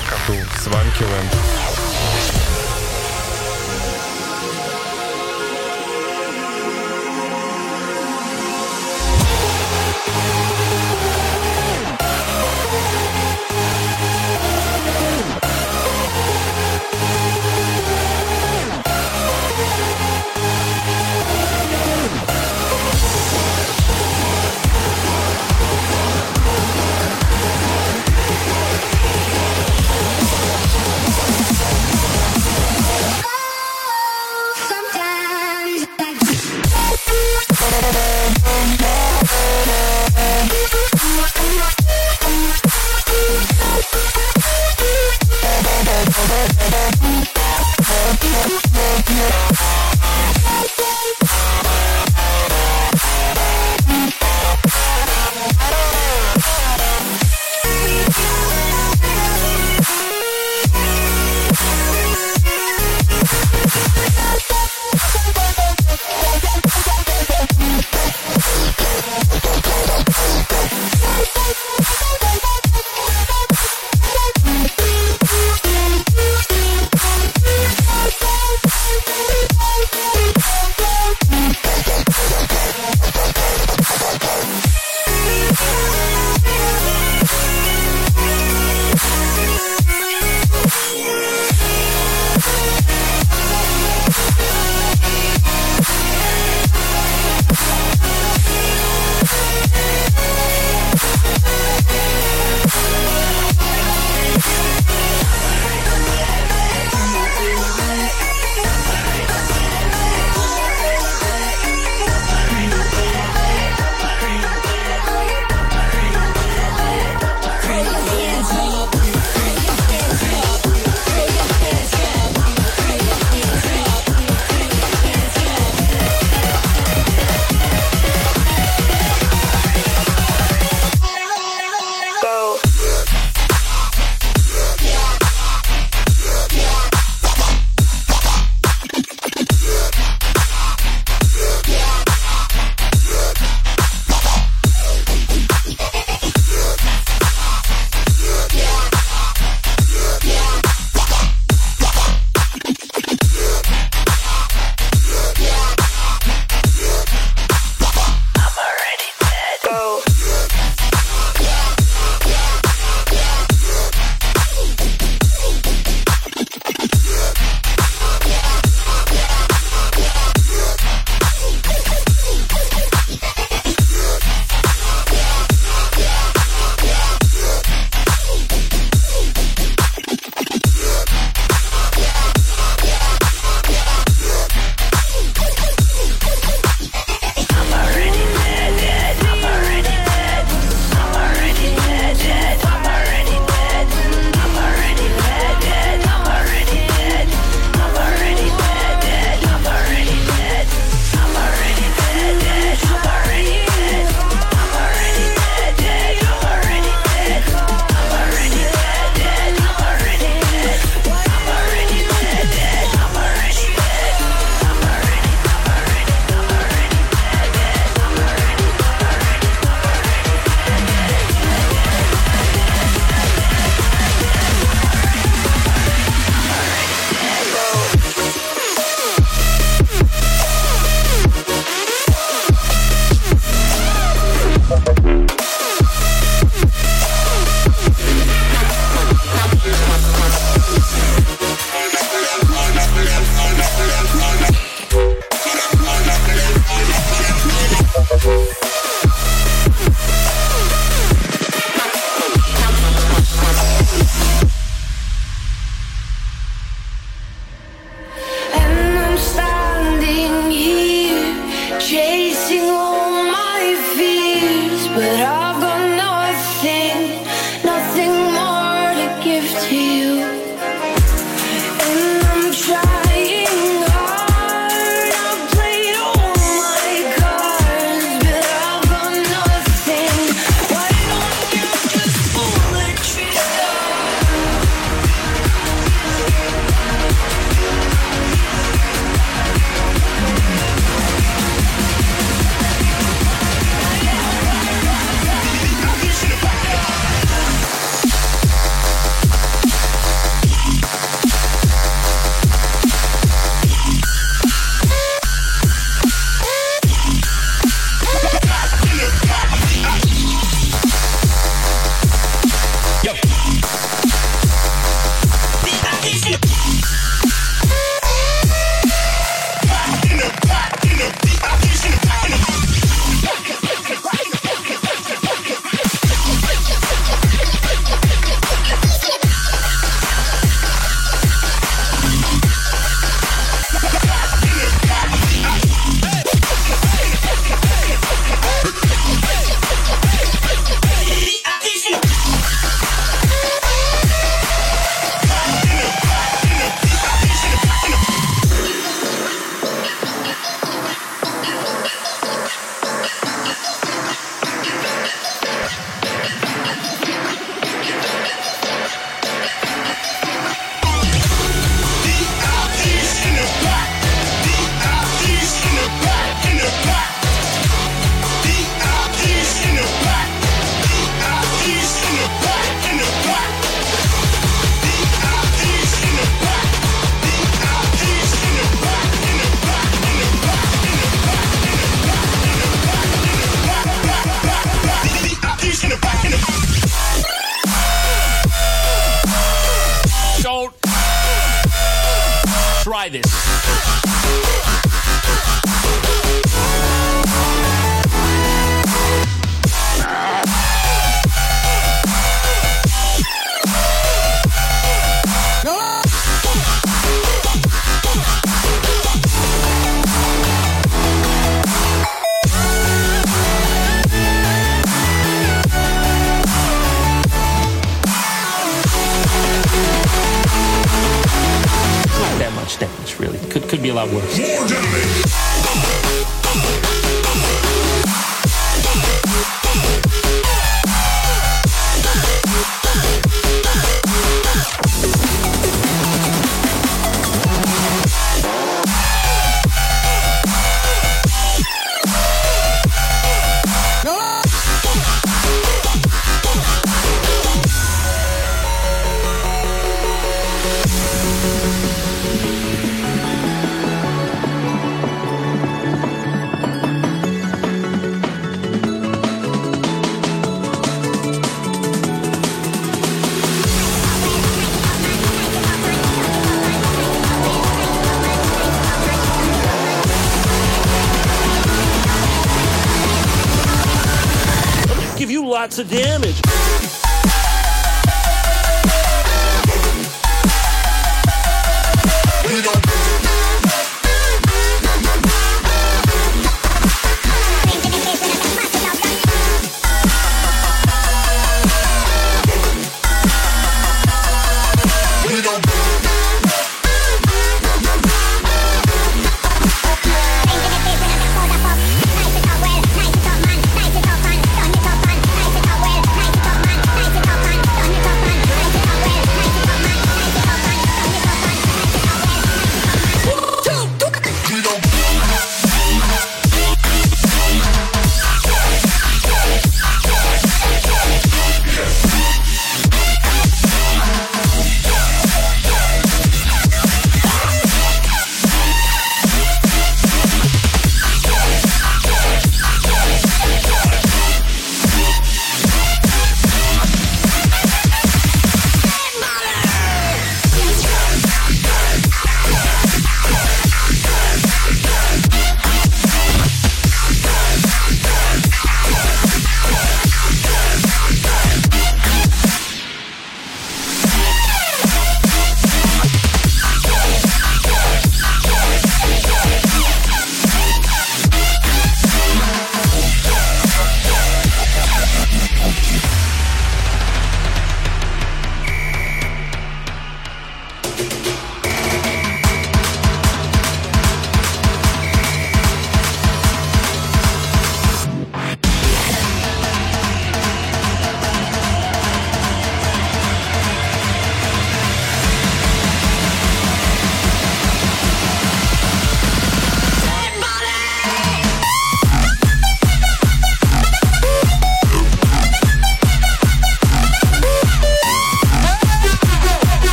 Welcome to Swanky Land.